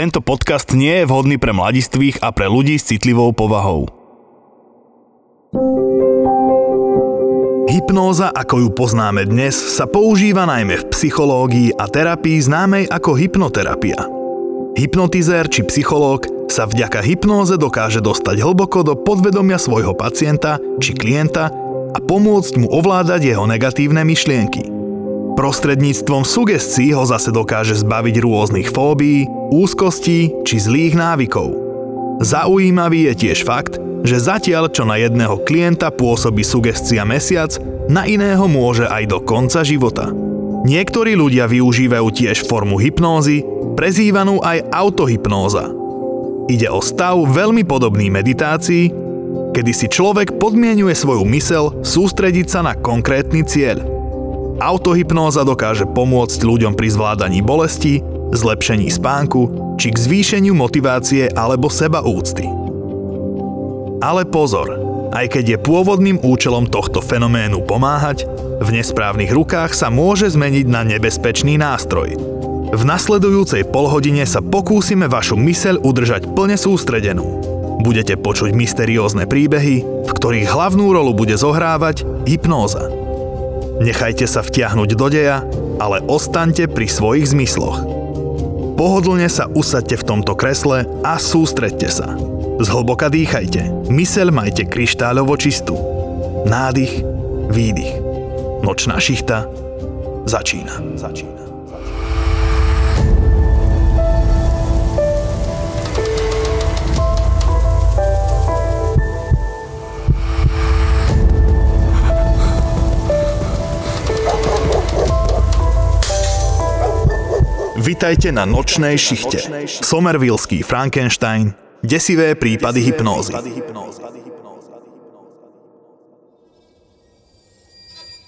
Tento podcast nie je vhodný pre mladistvých a pre ľudí s citlivou povahou. Hypnóza, ako ju poznáme dnes, sa používa najmä v psychológii a terapii známej ako hypnoterapia. Hypnotizér či psychológ sa vďaka hypnóze dokáže dostať hlboko do podvedomia svojho pacienta či klienta a pomôcť mu ovládať jeho negatívne myšlienky. Prostredníctvom sugestií ho zase dokáže zbaviť rôznych fóbií, úzkostí či zlých návykov. Zaujímavý je tiež fakt, že zatiaľ čo na jedného klienta pôsobí sugestia mesiac, na iného môže aj do konca života. Niektorí ľudia využívajú tiež formu hypnózy, prezývanú aj autohypnóza. Ide o stav veľmi podobný meditácii, kedy si človek podmienuje svoju mysel sústrediť sa na konkrétny cieľ – Autohypnóza dokáže pomôcť ľuďom pri zvládaní bolesti, zlepšení spánku či k zvýšeniu motivácie alebo seba úcty. Ale pozor, aj keď je pôvodným účelom tohto fenoménu pomáhať, v nesprávnych rukách sa môže zmeniť na nebezpečný nástroj. V nasledujúcej polhodine sa pokúsime vašu myseľ udržať plne sústredenú. Budete počuť mysteriózne príbehy, v ktorých hlavnú rolu bude zohrávať hypnóza. Nechajte sa vtiahnuť do deja, ale ostaňte pri svojich zmysloch. Pohodlne sa usadte v tomto kresle a sústredte sa. Zhlboka dýchajte, myseľ majte kryštáľovo čistú. Nádych, výdych. Nočná šichta začína. začína. Vitajte na nočnej šichte. Somervillský Frankenstein, desivé prípady hypnózy.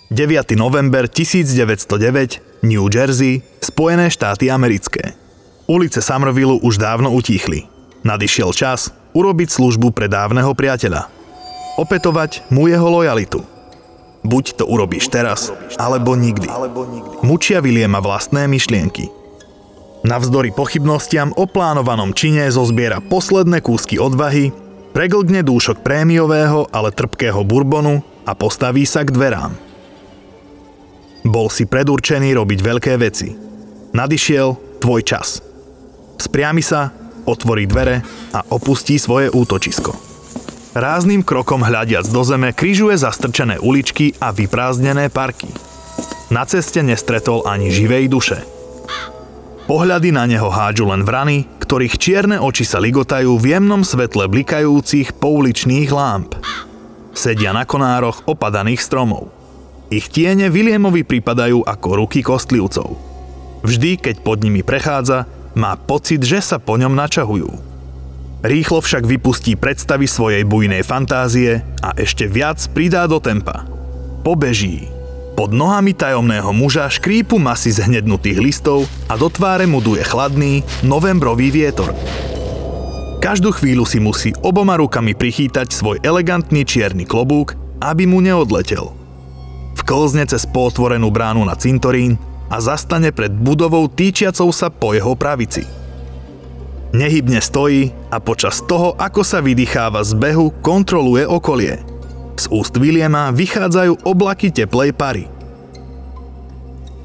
9. november 1909, New Jersey, Spojené štáty americké. Ulice Somervillu už dávno utíchli. Nadišiel čas urobiť službu pre dávneho priateľa. Opetovať mu jeho lojalitu. Buď to urobíš teraz, alebo nikdy. Mučia Williama vlastné myšlienky – Navzdory pochybnostiam o plánovanom čine zozbiera posledné kúsky odvahy, preglgne dúšok prémiového, ale trpkého bourbonu a postaví sa k dverám. Bol si predurčený robiť veľké veci. Nadišiel tvoj čas. Spriami sa, otvorí dvere a opustí svoje útočisko. Rázným krokom hľadiac do zeme križuje zastrčené uličky a vyprázdnené parky. Na ceste nestretol ani živej duše – Pohľady na neho hádžu len vrany, ktorých čierne oči sa ligotajú v jemnom svetle blikajúcich pouličných lámp. Sedia na konároch opadaných stromov. Ich tiene Williamovi pripadajú ako ruky kostlivcov. Vždy, keď pod nimi prechádza, má pocit, že sa po ňom načahujú. Rýchlo však vypustí predstavy svojej bujnej fantázie a ešte viac pridá do tempa. Pobeží, pod nohami tajomného muža škrípu masy zhnednutých listov a do tváre mu duje chladný, novembrový vietor. Každú chvíľu si musí oboma rukami prichýtať svoj elegantný čierny klobúk, aby mu neodletel. Vklzne cez potvorenú bránu na cintorín a zastane pred budovou týčiacou sa po jeho pravici. Nehybne stojí a počas toho, ako sa vydýcháva z behu, kontroluje okolie – z úst Williama vychádzajú oblaky teplej pary.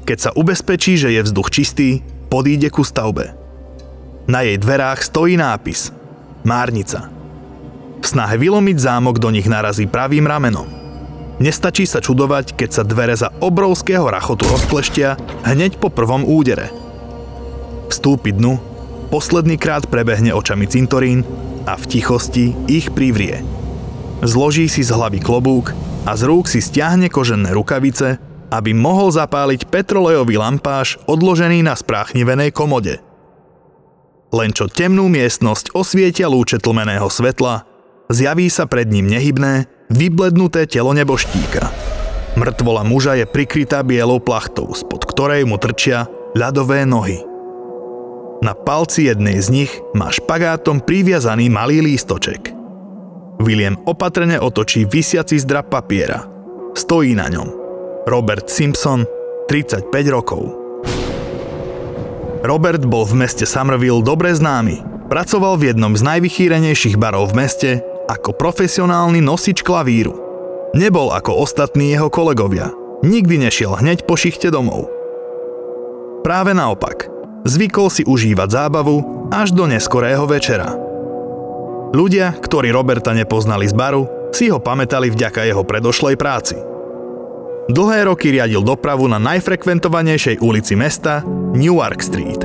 Keď sa ubezpečí, že je vzduch čistý, podíde ku stavbe. Na jej dverách stojí nápis Márnica. V snahe vylomiť zámok do nich narazí pravým ramenom. Nestačí sa čudovať, keď sa dvere za obrovského rachotu rozpleštia hneď po prvom údere. Vstúpi dnu, posledný krát prebehne očami cintorín a v tichosti ich privrie zloží si z hlavy klobúk a z rúk si stiahne kožené rukavice, aby mohol zapáliť petrolejový lampáš odložený na spráchnivenej komode. Len čo temnú miestnosť osvietia lúče tlmeného svetla, zjaví sa pred ním nehybné, vyblednuté telo neboštíka. Mŕtvola muža je prikrytá bielou plachtou, spod ktorej mu trčia ľadové nohy. Na palci jednej z nich má špagátom priviazaný malý lístoček – William opatrne otočí vysiaci zdrab papiera. Stojí na ňom. Robert Simpson, 35 rokov. Robert bol v meste Somerville dobre známy. Pracoval v jednom z najvychýrenejších barov v meste ako profesionálny nosič klavíru. Nebol ako ostatní jeho kolegovia. Nikdy nešiel hneď po šichte domov. Práve naopak. Zvykol si užívať zábavu až do neskorého večera. Ľudia, ktorí Roberta nepoznali z baru, si ho pamätali vďaka jeho predošlej práci. Dlhé roky riadil dopravu na najfrekventovanejšej ulici mesta Newark Street.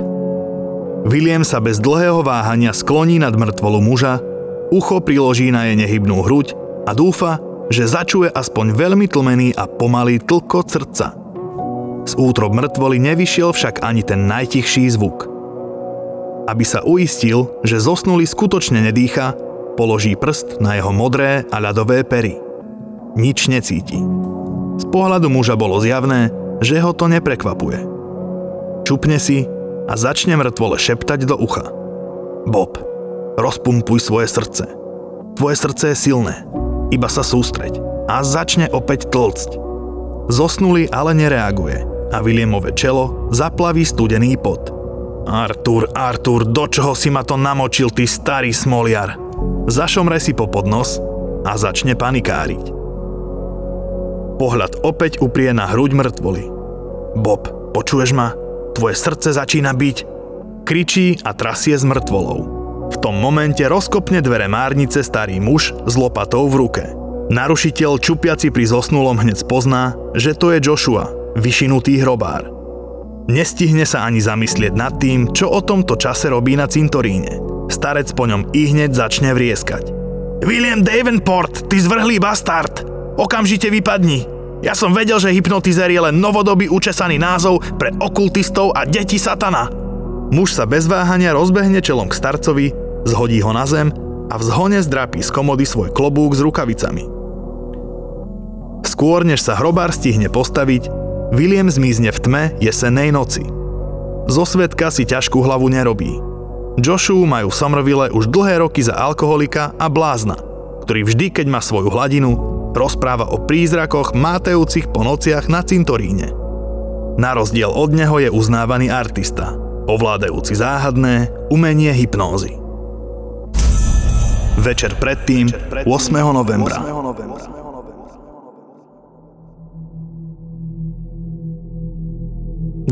William sa bez dlhého váhania skloní nad mŕtvolu muža, ucho priloží na jej nehybnú hruď a dúfa, že začuje aspoň veľmi tlmený a pomalý tlko srdca. Z útrob mŕtvoly nevyšiel však ani ten najtichší zvuk. Aby sa uistil, že zosnulý skutočne nedýcha, položí prst na jeho modré a ľadové pery. Nič necíti. Z pohľadu muža bolo zjavné, že ho to neprekvapuje. Čupne si a začne mŕtvole šeptať do ucha. Bob, rozpumpuj svoje srdce. Tvoje srdce je silné. Iba sa sústreď a začne opäť tlcť. Zosnulý ale nereaguje a Williamové čelo zaplaví studený pot. Artur, Artur, do čoho si ma to namočil, ty starý smoliar? Zašomre si po podnos a začne panikáriť. Pohľad opäť uprie na hruď mŕtvoly. Bob, počuješ ma? Tvoje srdce začína byť. Kričí a trasie s mŕtvolou. V tom momente rozkopne dvere márnice starý muž s lopatou v ruke. Narušiteľ čupiaci pri zosnulom hneď spozná, že to je Joshua, vyšinutý hrobár. Nestihne sa ani zamyslieť nad tým, čo o tomto čase robí na cintoríne. Starec po ňom i začne vrieskať. William Davenport, ty zvrhlý bastard! Okamžite vypadni. Ja som vedel, že hypnotizer je len novodobý učesaný názov pre okultistov a deti satana. Muž sa bez váhania rozbehne čelom k starcovi, zhodí ho na zem a v zdrapí z komody svoj klobúk s rukavicami. Skôr než sa hrobár stihne postaviť, William zmizne v tme jesenej noci. Zo svetka si ťažkú hlavu nerobí. Joshu majú v Somerville už dlhé roky za alkoholika a blázna, ktorý vždy, keď má svoju hladinu, Rozpráva o prízrakoch mátejúcich po nociach na cintoríne. Na rozdiel od neho je uznávaný artista, ovládajúci záhadné umenie hypnózy. Večer predtým, 8. novembra.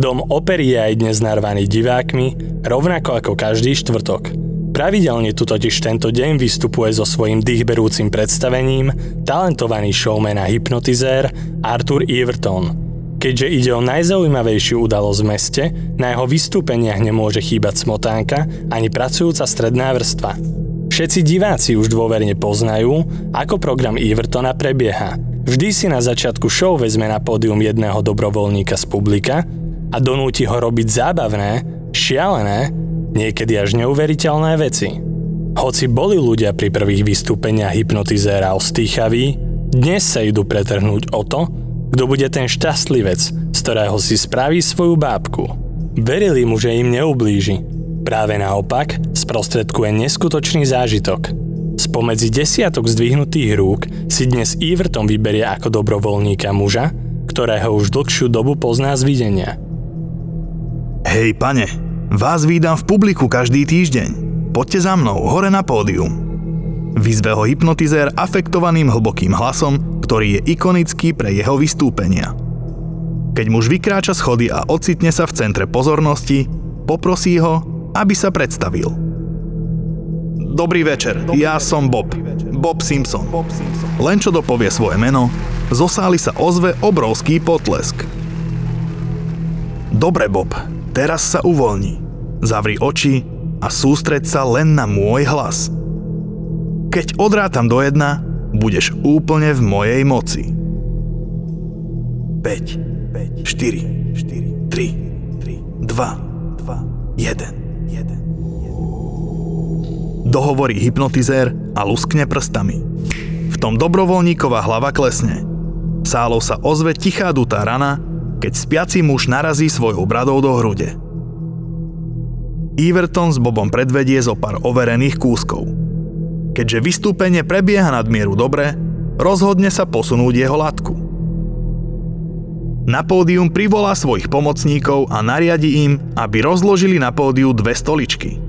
Dom opery je aj dnes narvaný divákmi, rovnako ako každý štvrtok. Pravidelne tu totiž tento deň vystupuje so svojím dýchberúcim predstavením talentovaný showman a hypnotizér Arthur Everton. Keďže ide o najzaujímavejšiu udalosť v meste, na jeho vystúpeniach nemôže chýbať smotánka ani pracujúca stredná vrstva. Všetci diváci už dôverne poznajú, ako program Evertona prebieha. Vždy si na začiatku show vezme na pódium jedného dobrovoľníka z publika a donúti ho robiť zábavné, šialené niekedy až neuveriteľné veci. Hoci boli ľudia pri prvých vystúpeniach hypnotizéra ostýchaví, dnes sa idú pretrhnúť o to, kto bude ten šťastlivec, z ktorého si spraví svoju bábku. Verili mu, že im neublíži. Práve naopak, sprostredkuje neskutočný zážitok. Spomedzi desiatok zdvihnutých rúk si dnes Everton vyberie ako dobrovoľníka muža, ktorého už dlhšiu dobu pozná z videnia. Hej, pane, Vás vídam v publiku každý týždeň. Poďte za mnou, hore na pódium. Vyzve ho hypnotizér afektovaným hlbokým hlasom, ktorý je ikonický pre jeho vystúpenia. Keď muž vykráča schody a ocitne sa v centre pozornosti, poprosí ho, aby sa predstavil. Dobrý večer, ja som Bob. Bob Simpson. Len čo dopovie svoje meno, zo sály sa ozve obrovský potlesk. Dobre, Bob, teraz sa uvoľní. Zavri oči a sústreď sa len na môj hlas. Keď odrátam do jedna, budeš úplne v mojej moci. 5, 4, 4, 3, 3, 2, 2, 1, 1. Dohovorí hypnotizér a luskne prstami. V tom dobrovoľníková hlava klesne. Sálou sa ozve tichá dutá rana, keď spiaci muž narazí svojou bradou do hrude. Everton s Bobom predvedie zo pár overených kúskov. Keďže vystúpenie prebieha nadmieru dobre, rozhodne sa posunúť jeho latku. Na pódium privolá svojich pomocníkov a nariadi im, aby rozložili na pódiu dve stoličky.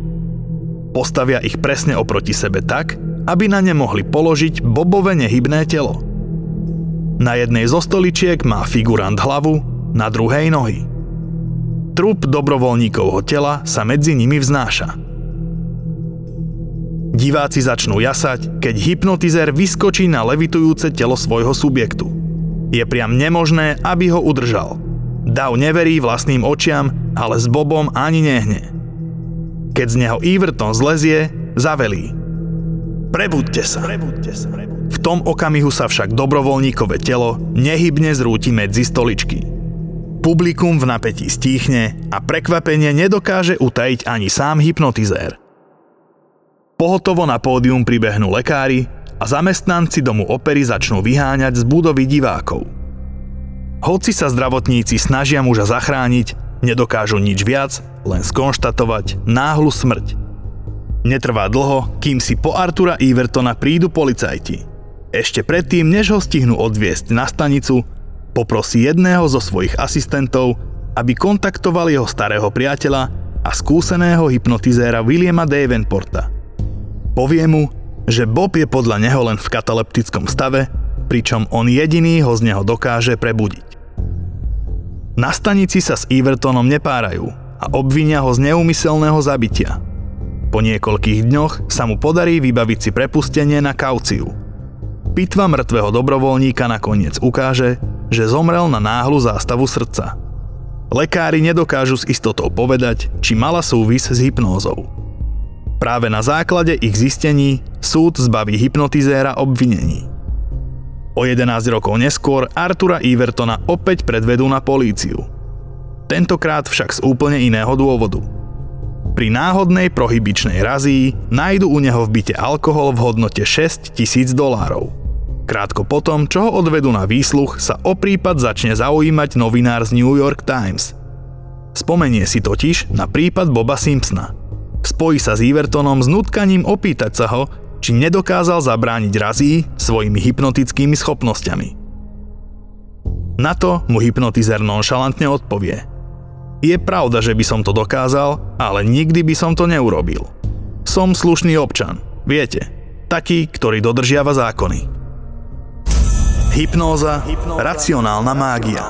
Postavia ich presne oproti sebe tak, aby na ne mohli položiť bobové nehybné telo. Na jednej zo stoličiek má figurant hlavu, na druhej nohy. Trup dobrovoľníkovho tela sa medzi nimi vznáša. Diváci začnú jasať, keď hypnotizer vyskočí na levitujúce telo svojho subjektu. Je priam nemožné, aby ho udržal. Dav neverí vlastným očiam, ale s Bobom ani nehne. Keď z neho Everton zlezie, zavelí. Prebuďte sa. Prebuďte sa. V tom okamihu sa však dobrovoľníkové telo nehybne zrúti medzi stoličky. Publikum v napätí stíchne a prekvapenie nedokáže utajiť ani sám hypnotizér. Pohotovo na pódium pribehnú lekári a zamestnanci domu opery začnú vyháňať z budovy divákov. Hoci sa zdravotníci snažia muža zachrániť, nedokážu nič viac, len skonštatovať náhlu smrť. Netrvá dlho, kým si po Artura Evertona prídu policajti. Ešte predtým, než ho stihnú odviesť na stanicu, Poprosí jedného zo svojich asistentov, aby kontaktoval jeho starého priateľa a skúseného hypnotizéra Williama Davenporta. Povie mu, že Bob je podľa neho len v kataleptickom stave, pričom on jediný ho z neho dokáže prebudiť. Na stanici sa s Evertonom nepárajú a obvinia ho z neumyselného zabitia. Po niekoľkých dňoch sa mu podarí vybaviť si prepustenie na kauciu. Pitva mŕtvého dobrovoľníka nakoniec ukáže, že zomrel na náhlu zástavu srdca. Lekári nedokážu s istotou povedať, či mala súvis s hypnózou. Práve na základe ich zistení súd zbaví hypnotizéra obvinení. O 11 rokov neskôr Artura Evertona opäť predvedú na políciu. Tentokrát však z úplne iného dôvodu. Pri náhodnej prohybičnej razii nájdu u neho v byte alkohol v hodnote 6 tisíc dolárov. Krátko potom, čo ho odvedú na výsluch, sa o prípad začne zaujímať novinár z New York Times. Spomenie si totiž na prípad Boba Simpsona. Spojí sa s Evertonom s nutkaním opýtať sa ho, či nedokázal zabrániť razí svojimi hypnotickými schopnosťami. Na to mu hypnotizer nonšalantne odpovie. Je pravda, že by som to dokázal, ale nikdy by som to neurobil. Som slušný občan, viete, taký, ktorý dodržiava zákony. Hypnóza, racionálna mágia.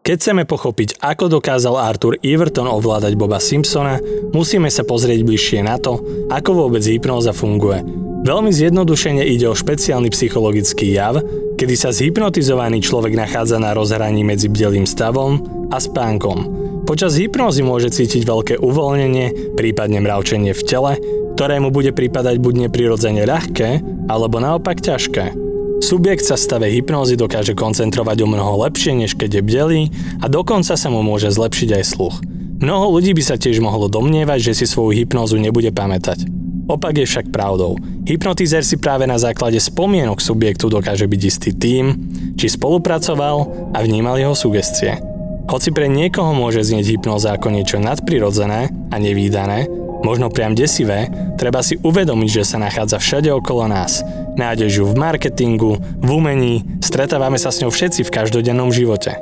Keď chceme pochopiť, ako dokázal Arthur Everton ovládať Boba Simpsona, musíme sa pozrieť bližšie na to, ako vôbec hypnóza funguje. Veľmi zjednodušene ide o špeciálny psychologický jav, kedy sa zhypnotizovaný človek nachádza na rozhraní medzi bdelým stavom a spánkom. Počas hypnózy môže cítiť veľké uvoľnenie, prípadne mravčenie v tele, ktorému bude pripadať buď neprirodzene ľahké, alebo naopak ťažké. Subjekt sa stave hypnózy dokáže koncentrovať o mnoho lepšie, než keď je bdelý a dokonca sa mu môže zlepšiť aj sluch. Mnoho ľudí by sa tiež mohlo domnievať, že si svoju hypnózu nebude pamätať. Opak je však pravdou. Hypnotizer si práve na základe spomienok subjektu dokáže byť istý tým, či spolupracoval a vnímal jeho sugestie. Hoci pre niekoho môže znieť hypnoza ako niečo nadprirodzené a nevýdané, možno priam desivé, treba si uvedomiť, že sa nachádza všade okolo nás. Nájdeš ju v marketingu, v umení, stretávame sa s ňou všetci v každodennom živote.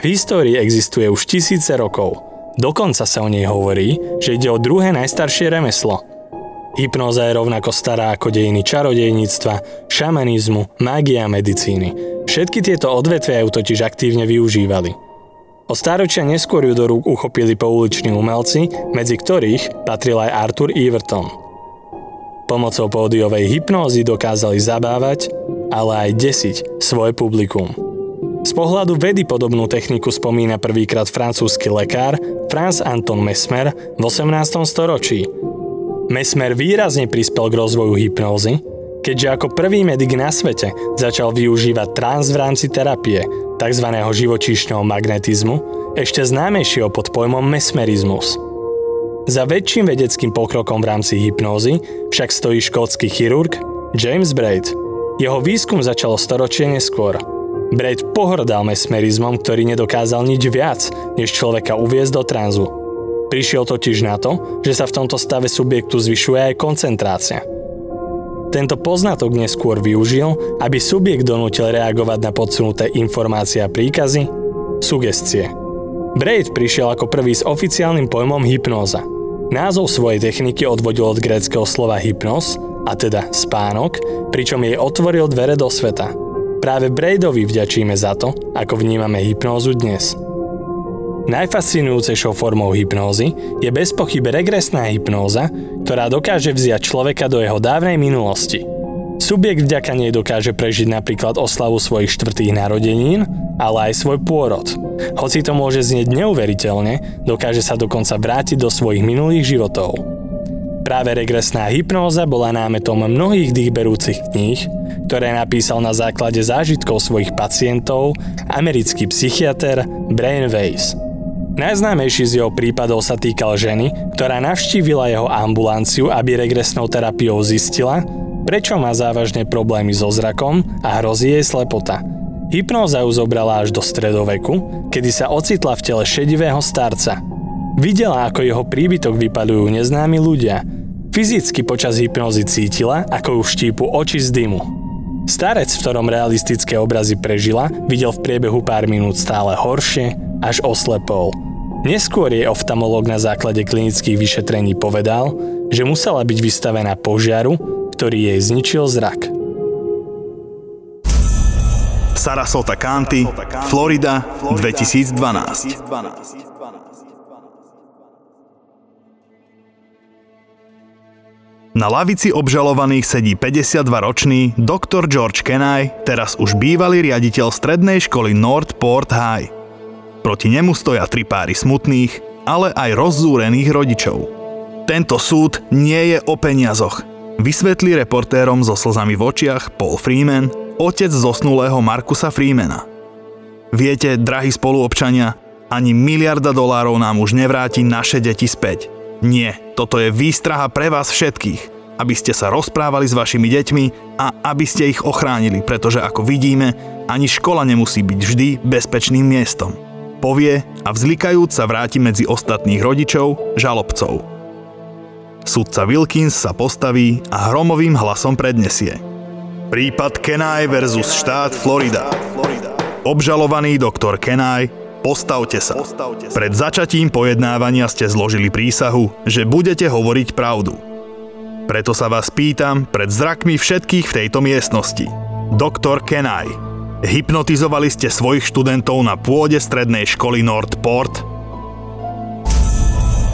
V histórii existuje už tisíce rokov. Dokonca sa o nej hovorí, že ide o druhé najstaršie remeslo. Hypnóza je rovnako stará ako dejiny čarodejníctva, šamanizmu, mágia a medicíny. Všetky tieto odvetvia ju totiž aktívne využívali. O stáročia neskôr ju do rúk uchopili pouliční umelci, medzi ktorých patril aj Arthur Everton. Pomocou pódiovej hypnózy dokázali zabávať, ale aj desiť svoje publikum. Z pohľadu vedy podobnú techniku spomína prvýkrát francúzsky lekár Franz Anton Mesmer v 18. storočí. Mesmer výrazne prispel k rozvoju hypnózy, keďže ako prvý medic na svete začal využívať trans v rámci terapie, tzv. živočíšneho magnetizmu, ešte známejšieho pod pojmom mesmerizmus. Za väčším vedeckým pokrokom v rámci hypnózy však stojí škótsky chirurg James Braid. Jeho výskum začalo storočie neskôr. Braid pohrdal mesmerizmom, ktorý nedokázal nič viac, než človeka uviezť do tranzu. Prišiel totiž na to, že sa v tomto stave subjektu zvyšuje aj koncentrácia. Tento poznatok neskôr využil, aby subjekt donútil reagovať na podsunuté informácie a príkazy, sugestie. Braid prišiel ako prvý s oficiálnym pojmom hypnóza. Názov svojej techniky odvodil od gréckého slova hypnos, a teda spánok, pričom jej otvoril dvere do sveta. Práve Braidovi vďačíme za to, ako vnímame hypnózu dnes. Najfascinujúcejšou formou hypnózy je bez pochyby regresná hypnóza, ktorá dokáže vziať človeka do jeho dávnej minulosti. Subjekt vďaka nej dokáže prežiť napríklad oslavu svojich štvrtých narodenín, ale aj svoj pôrod. Hoci to môže znieť neuveriteľne, dokáže sa dokonca vrátiť do svojich minulých životov. Práve regresná hypnóza bola námetom mnohých dýchberúcich kníh, ktoré napísal na základe zážitkov svojich pacientov americký psychiatr Brain Weiss. Najznámejší z jeho prípadov sa týkal ženy, ktorá navštívila jeho ambulanciu, aby regresnou terapiou zistila, prečo má závažné problémy so zrakom a hrozí jej slepota. Hypnóza ju zobrala až do stredoveku, kedy sa ocitla v tele šedivého starca. Videla, ako jeho príbytok vypalujú neznámi ľudia. Fyzicky počas hypnózy cítila, ako ju štípu oči z dymu. Starec, v ktorom realistické obrazy prežila, videl v priebehu pár minút stále horšie, až oslepol. Neskôr jej oftalmolog na základe klinických vyšetrení povedal, že musela byť vystavená požiaru, ktorý jej zničil zrak. Sarasota County, Florida, 2012. Na lavici obžalovaných sedí 52-ročný doktor George Kenai, teraz už bývalý riaditeľ strednej školy North Port High. Proti nemu stoja tri páry smutných, ale aj rozzúrených rodičov. Tento súd nie je o peniazoch, vysvetlí reportérom so slzami v očiach Paul Freeman, otec zosnulého Markusa Freemana. Viete, drahí spoluobčania, ani miliarda dolárov nám už nevráti naše deti späť. Nie, toto je výstraha pre vás všetkých, aby ste sa rozprávali s vašimi deťmi a aby ste ich ochránili, pretože ako vidíme, ani škola nemusí byť vždy bezpečným miestom povie a vzlikajúc sa vráti medzi ostatných rodičov, žalobcov. Sudca Wilkins sa postaví a hromovým hlasom prednesie. Prípad Kenai versus štát Florida. Obžalovaný doktor Kenai, postavte sa. Pred začatím pojednávania ste zložili prísahu, že budete hovoriť pravdu. Preto sa vás pýtam pred zrakmi všetkých v tejto miestnosti. Doktor Kenai, Hypnotizovali ste svojich študentov na pôde strednej školy Nordport?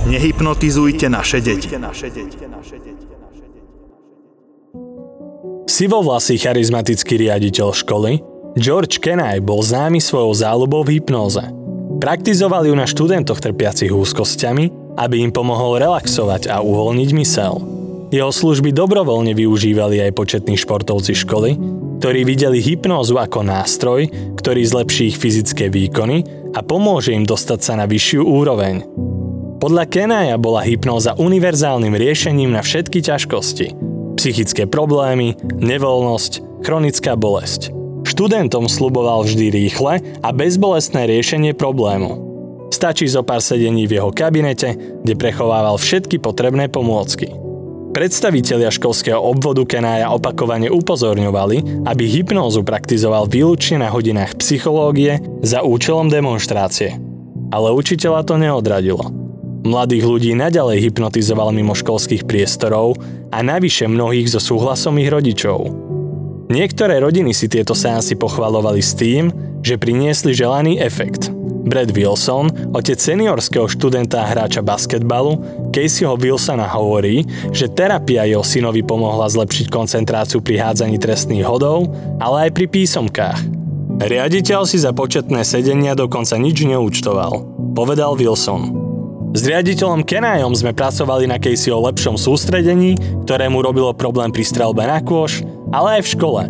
Nehypnotizujte naše deti. Sivovlasý charizmatický riaditeľ školy, George Kenai bol známy svojou záľubou v hypnóze. Praktizoval ju na študentoch trpiacich úzkosťami, aby im pomohol relaxovať a uvoľniť mysel. Jeho služby dobrovoľne využívali aj početní športovci školy, ktorí videli hypnózu ako nástroj, ktorý zlepší ich fyzické výkony a pomôže im dostať sa na vyššiu úroveň. Podľa Kenaja bola hypnóza univerzálnym riešením na všetky ťažkosti. Psychické problémy, nevoľnosť, chronická bolesť. Študentom sluboval vždy rýchle a bezbolestné riešenie problému. Stačí zo pár sedení v jeho kabinete, kde prechovával všetky potrebné pomôcky. Predstavitelia školského obvodu Kenája opakovane upozorňovali, aby hypnózu praktizoval výlučne na hodinách psychológie za účelom demonstrácie. Ale učiteľa to neodradilo. Mladých ľudí naďalej hypnotizoval mimo školských priestorov a navyše mnohých so súhlasom ich rodičov. Niektoré rodiny si tieto seansy pochvalovali s tým, že priniesli želaný efekt – Brad Wilson, otec seniorského študenta a hráča basketbalu, Caseyho Wilsona hovorí, že terapia jeho synovi pomohla zlepšiť koncentráciu pri hádzaní trestných hodov, ale aj pri písomkách. Riaditeľ si za početné sedenia dokonca nič neúčtoval, povedal Wilson. S riaditeľom Kenajom sme pracovali na Caseyho lepšom sústredení, ktorému robilo problém pri strelbe na kôš, ale aj v škole.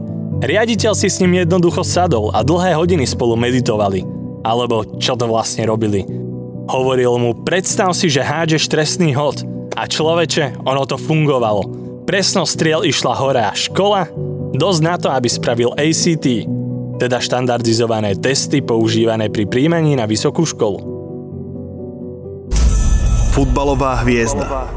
Riaditeľ si s ním jednoducho sadol a dlhé hodiny spolu meditovali – alebo čo to vlastne robili. Hovoril mu, predstav si, že hádžeš trestný hod. A človeče, ono to fungovalo. Presno striel išla hore a škola, dosť na to, aby spravil ACT, teda štandardizované testy používané pri príjmaní na vysokú školu. Futbalová hviezda.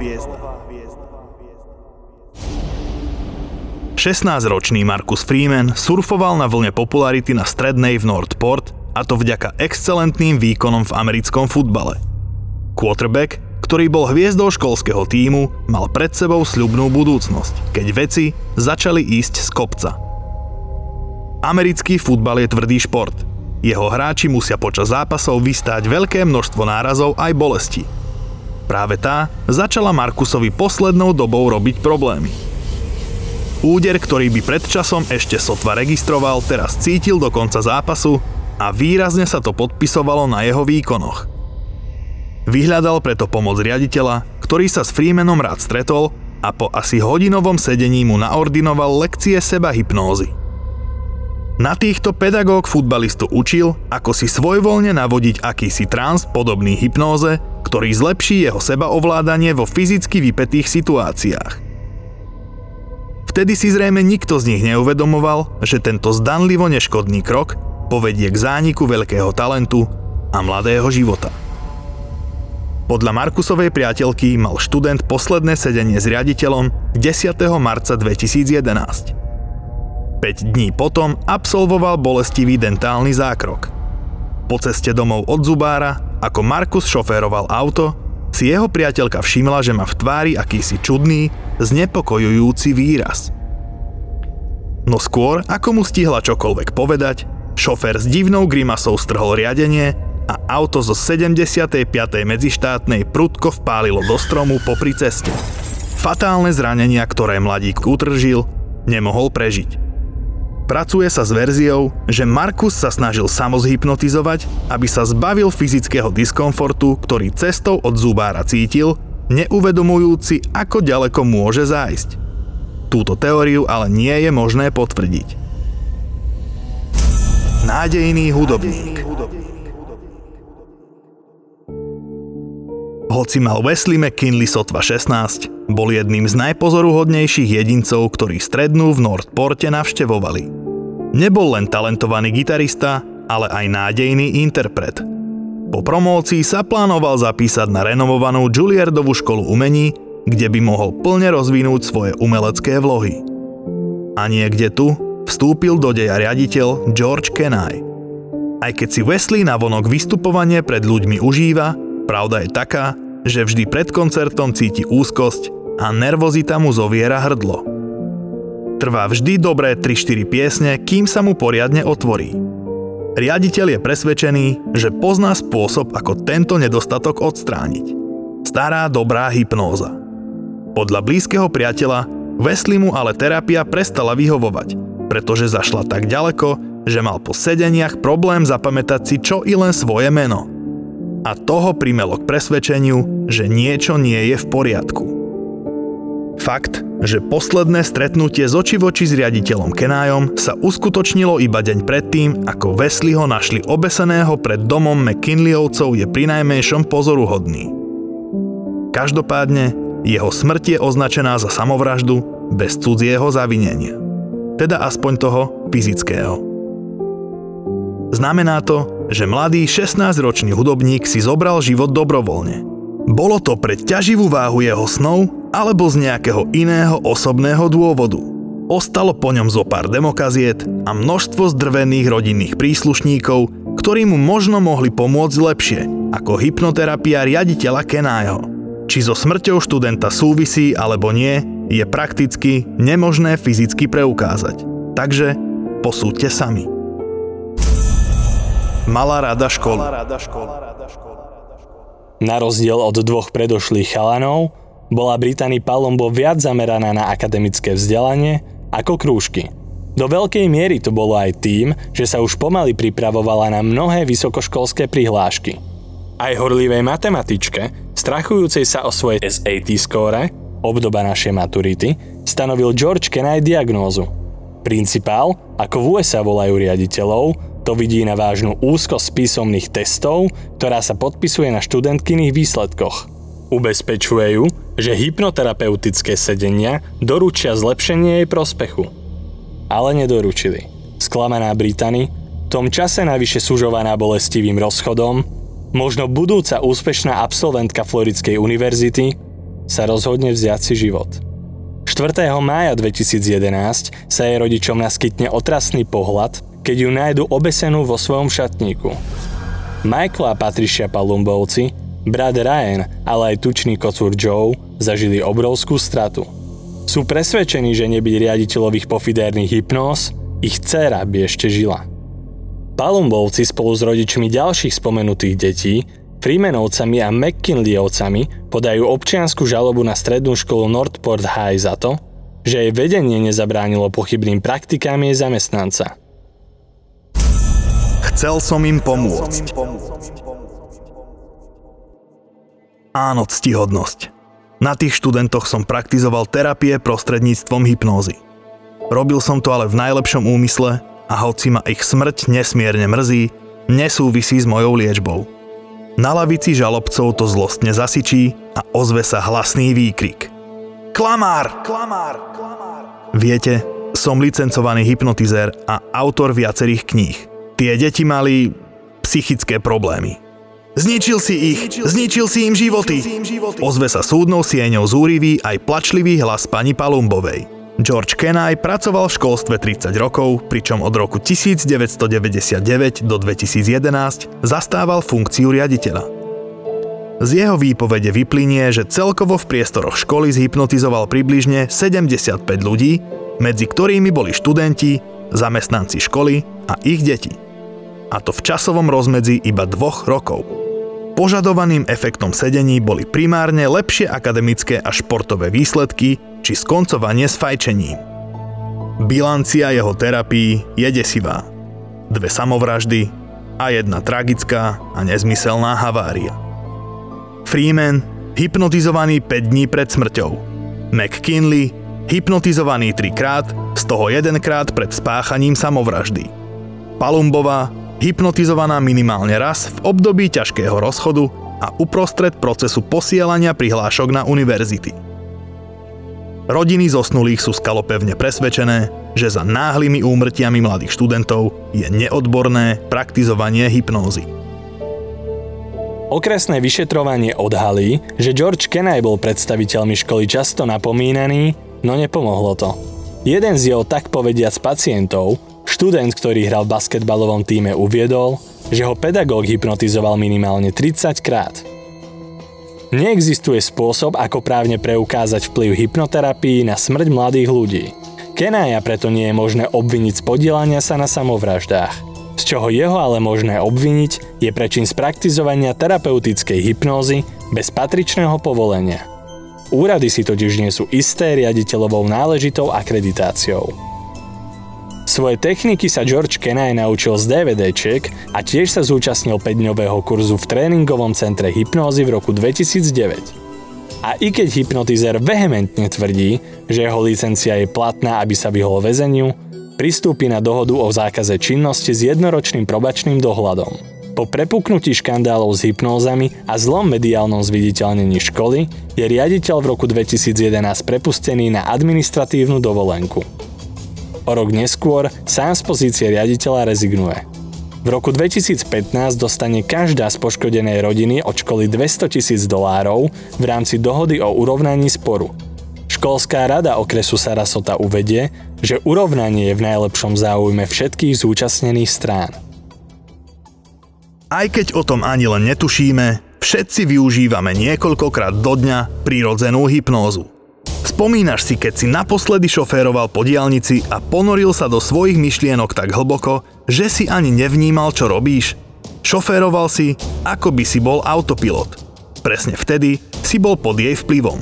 16-ročný Marcus Freeman surfoval na vlne popularity na strednej v Northport a to vďaka excelentným výkonom v americkom futbale. Quarterback, ktorý bol hviezdou školského týmu, mal pred sebou sľubnú budúcnosť, keď veci začali ísť z kopca. Americký futbal je tvrdý šport. Jeho hráči musia počas zápasov vystáť veľké množstvo nárazov aj bolesti. Práve tá začala Markusovi poslednou dobou robiť problémy – Úder, ktorý by pred časom ešte sotva registroval, teraz cítil do konca zápasu a výrazne sa to podpisovalo na jeho výkonoch. Vyhľadal preto pomoc riaditeľa, ktorý sa s Freemanom rád stretol a po asi hodinovom sedení mu naordinoval lekcie seba hypnózy. Na týchto pedagóg futbalistu učil, ako si svojvoľne navodiť akýsi trans podobný hypnóze, ktorý zlepší jeho sebaovládanie vo fyzicky vypetých situáciách. Vtedy si zrejme nikto z nich neuvedomoval, že tento zdanlivo neškodný krok povedie k zániku veľkého talentu a mladého života. Podľa Markusovej priateľky mal študent posledné sedenie s riaditeľom 10. marca 2011. 5 dní potom absolvoval bolestivý dentálny zákrok. Po ceste domov od zubára, ako Markus šoféroval auto, si jeho priateľka všimla, že má v tvári akýsi čudný, znepokojujúci výraz. No skôr, ako mu stihla čokoľvek povedať, šofér s divnou grimasou strhol riadenie a auto zo 75. medzištátnej prudko vpálilo do stromu popri ceste. Fatálne zranenia, ktoré mladík utržil, nemohol prežiť. Pracuje sa s verziou, že Markus sa snažil samozhypnotizovať, aby sa zbavil fyzického diskomfortu, ktorý cestou od zubára cítil, neuvedomujúci, ako ďaleko môže zájsť. Túto teóriu ale nie je možné potvrdiť. Nádejný hudobník Hoci mal Wesley McKinley sotva 16, bol jedným z najpozoruhodnejších jedincov, ktorí strednú v Northporte navštevovali. Nebol len talentovaný gitarista, ale aj nádejný interpret. Po promócii sa plánoval zapísať na renovovanú Juilliardovú školu umení, kde by mohol plne rozvinúť svoje umelecké vlohy. A niekde tu vstúpil do deja riaditeľ George Kenai. Aj keď si Wesley na vonok vystupovanie pred ľuďmi užíva, Pravda je taká, že vždy pred koncertom cíti úzkosť a nervozita mu zoviera hrdlo. Trvá vždy dobré 3-4 piesne, kým sa mu poriadne otvorí. Riaditeľ je presvedčený, že pozná spôsob, ako tento nedostatok odstrániť. Stará dobrá hypnóza. Podľa blízkeho priateľa Wesley mu ale terapia prestala vyhovovať, pretože zašla tak ďaleko, že mal po sedeniach problém zapamätať si čo i len svoje meno – a toho primelo k presvedčeniu, že niečo nie je v poriadku. Fakt, že posledné stretnutie z oči voči s riaditeľom Kenájom sa uskutočnilo iba deň predtým, ako Wesley ho našli obeseného pred domom McKinleyovcov je prinajmenšom pozoruhodný. Každopádne, jeho smrť je označená za samovraždu bez cudzieho zavinenia. Teda aspoň toho fyzického. Znamená to, že mladý 16-ročný hudobník si zobral život dobrovoľne. Bolo to pre ťaživú váhu jeho snov alebo z nejakého iného osobného dôvodu. Ostalo po ňom zo pár demokaziet a množstvo zdrvených rodinných príslušníkov, ktorí mu možno mohli pomôcť lepšie, ako hypnoterapia riaditeľa Kenájo. Či so smrťou študenta súvisí alebo nie, je prakticky nemožné fyzicky preukázať. Takže posúďte sami. Malá rada školy. Na rozdiel od dvoch predošlých chalanov, bola Brittany Palombo viac zameraná na akademické vzdelanie ako krúžky. Do veľkej miery to bolo aj tým, že sa už pomaly pripravovala na mnohé vysokoškolské prihlášky. Aj horlivej matematičke, strachujúcej sa o svoje SAT skóre, obdoba našej maturity, stanovil George Kenai diagnózu. Principál, ako v USA volajú riaditeľov, to vidí na vážnu úzkosť písomných testov, ktorá sa podpisuje na študentkyných výsledkoch. Ubezpečuje ju, že hypnoterapeutické sedenia doručia zlepšenie jej prospechu. Ale nedoručili. Sklamaná Britany, v tom čase navyše sužovaná bolestivým rozchodom, možno budúca úspešná absolventka Floridskej univerzity, sa rozhodne vziať si život. 4. mája 2011 sa jej rodičom naskytne otrasný pohľad, keď ju nájdu obesenú vo svojom šatníku. Michael a Patricia Palumbovci, brat Ryan, ale aj tučný kocúr Joe zažili obrovskú stratu. Sú presvedčení, že nebyť riaditeľových pofidérnych hypnóz, ich dcéra by ešte žila. Palumbovci spolu s rodičmi ďalších spomenutých detí Freemanovcami a McKinleyovcami podajú občiansku žalobu na strednú školu Northport High za to, že jej vedenie nezabránilo pochybným praktikám jej zamestnanca. Chcel som im pomôcť. Áno, ctihodnosť. Na tých študentoch som praktizoval terapie prostredníctvom hypnózy. Robil som to ale v najlepšom úmysle a hoci ma ich smrť nesmierne mrzí, nesúvisí s mojou liečbou. Na lavici žalobcov to zlostne zasičí a ozve sa hlasný výkrik. Klamár! Klamár! Klamár! Viete, som licencovaný hypnotizér a autor viacerých kníh. Tie deti mali psychické problémy. Zničil si ich, zničil si im životy. Ozve sa súdnou sieňou zúrivý aj plačlivý hlas pani Palumbovej. George Kenai pracoval v školstve 30 rokov, pričom od roku 1999 do 2011 zastával funkciu riaditeľa. Z jeho výpovede vyplynie, že celkovo v priestoroch školy zhypnotizoval približne 75 ľudí, medzi ktorými boli študenti, zamestnanci školy a ich deti. A to v časovom rozmedzi iba dvoch rokov. Požadovaným efektom sedení boli primárne lepšie akademické a športové výsledky či skoncovanie s fajčením. Bilancia jeho terapii je desivá. Dve samovraždy a jedna tragická a nezmyselná havária. Freeman hypnotizovaný 5 dní pred smrťou. McKinley hypnotizovaný 3 krát, z toho 1 krát pred spáchaním samovraždy. Palumbová hypnotizovaná minimálne raz v období ťažkého rozchodu a uprostred procesu posielania prihlášok na univerzity. Rodiny zosnulých sú skalopevne presvedčené, že za náhlymi úmrtiami mladých študentov je neodborné praktizovanie hypnózy. Okresné vyšetrovanie odhalí, že George Kenai bol predstaviteľmi školy často napomínaný, no nepomohlo to. Jeden z jeho tak povediac pacientov, Študent, ktorý hral v basketbalovom týme, uviedol, že ho pedagóg hypnotizoval minimálne 30 krát. Neexistuje spôsob, ako právne preukázať vplyv hypnoterapii na smrť mladých ľudí. Kenája preto nie je možné obviniť z podielania sa na samovraždách. Z čoho jeho ale možné obviniť je prečin spraktizovania terapeutickej hypnózy bez patričného povolenia. Úrady si totiž nie sú isté riaditeľovou náležitou akreditáciou. Svoje techniky sa George Kenai naučil z DVDčiek a tiež sa zúčastnil 5-dňového kurzu v tréningovom centre hypnózy v roku 2009. A i keď hypnotizer vehementne tvrdí, že jeho licencia je platná, aby sa vyhol väzeniu, pristúpi na dohodu o zákaze činnosti s jednoročným probačným dohľadom. Po prepuknutí škandálov s hypnózami a zlom mediálnom zviditeľnení školy je riaditeľ v roku 2011 prepustený na administratívnu dovolenku. O rok neskôr sám z pozície riaditeľa rezignuje. V roku 2015 dostane každá z poškodenej rodiny od školy 200 tisíc dolárov v rámci dohody o urovnaní sporu. Školská rada okresu Sarasota uvedie, že urovnanie je v najlepšom záujme všetkých zúčastnených strán. Aj keď o tom ani len netušíme, všetci využívame niekoľkokrát do dňa prirodzenú hypnózu. Spomínaš si, keď si naposledy šoféroval po diálnici a ponoril sa do svojich myšlienok tak hlboko, že si ani nevnímal, čo robíš? Šoféroval si, ako by si bol autopilot. Presne vtedy si bol pod jej vplyvom.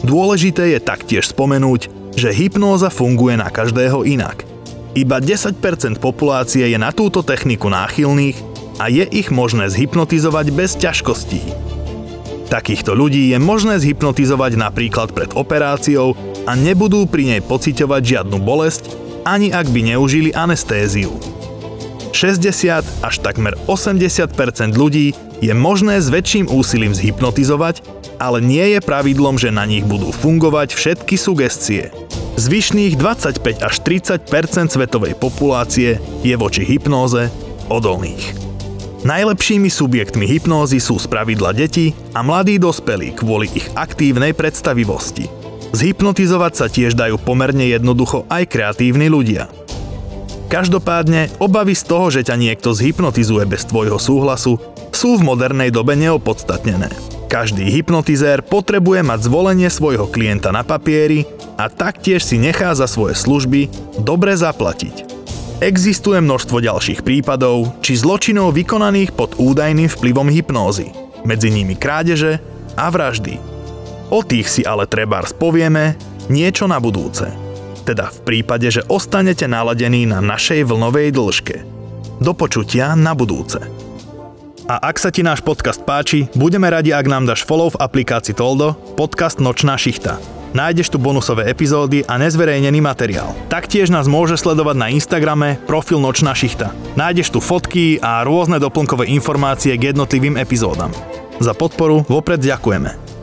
Dôležité je taktiež spomenúť, že hypnóza funguje na každého inak. Iba 10% populácie je na túto techniku náchylných a je ich možné zhypnotizovať bez ťažkostí. Takýchto ľudí je možné zhypnotizovať napríklad pred operáciou a nebudú pri nej pociťovať žiadnu bolesť, ani ak by neužili anestéziu. 60 až takmer 80% ľudí je možné s väčším úsilím zhypnotizovať, ale nie je pravidlom, že na nich budú fungovať všetky sugestie. Zvyšných 25 až 30% svetovej populácie je voči hypnóze odolných. Najlepšími subjektmi hypnózy sú spravidla deti a mladí dospelí kvôli ich aktívnej predstavivosti. Zhypnotizovať sa tiež dajú pomerne jednoducho aj kreatívni ľudia. Každopádne, obavy z toho, že ťa niekto zhypnotizuje bez tvojho súhlasu, sú v modernej dobe neopodstatnené. Každý hypnotizér potrebuje mať zvolenie svojho klienta na papieri a taktiež si nechá za svoje služby dobre zaplatiť. Existuje množstvo ďalších prípadov či zločinov vykonaných pod údajným vplyvom hypnózy, medzi nimi krádeže a vraždy. O tých si ale trebárs povieme niečo na budúce. Teda v prípade, že ostanete naladení na našej vlnovej dĺžke. Do počutia na budúce. A ak sa ti náš podcast páči, budeme radi, ak nám dáš follow v aplikácii Toldo, podcast Nočná šichta. Nájdeš tu bonusové epizódy a nezverejnený materiál. Taktiež nás môže sledovať na Instagrame profil Nočná šichta. Nájdeš tu fotky a rôzne doplnkové informácie k jednotlivým epizódam. Za podporu vopred ďakujeme.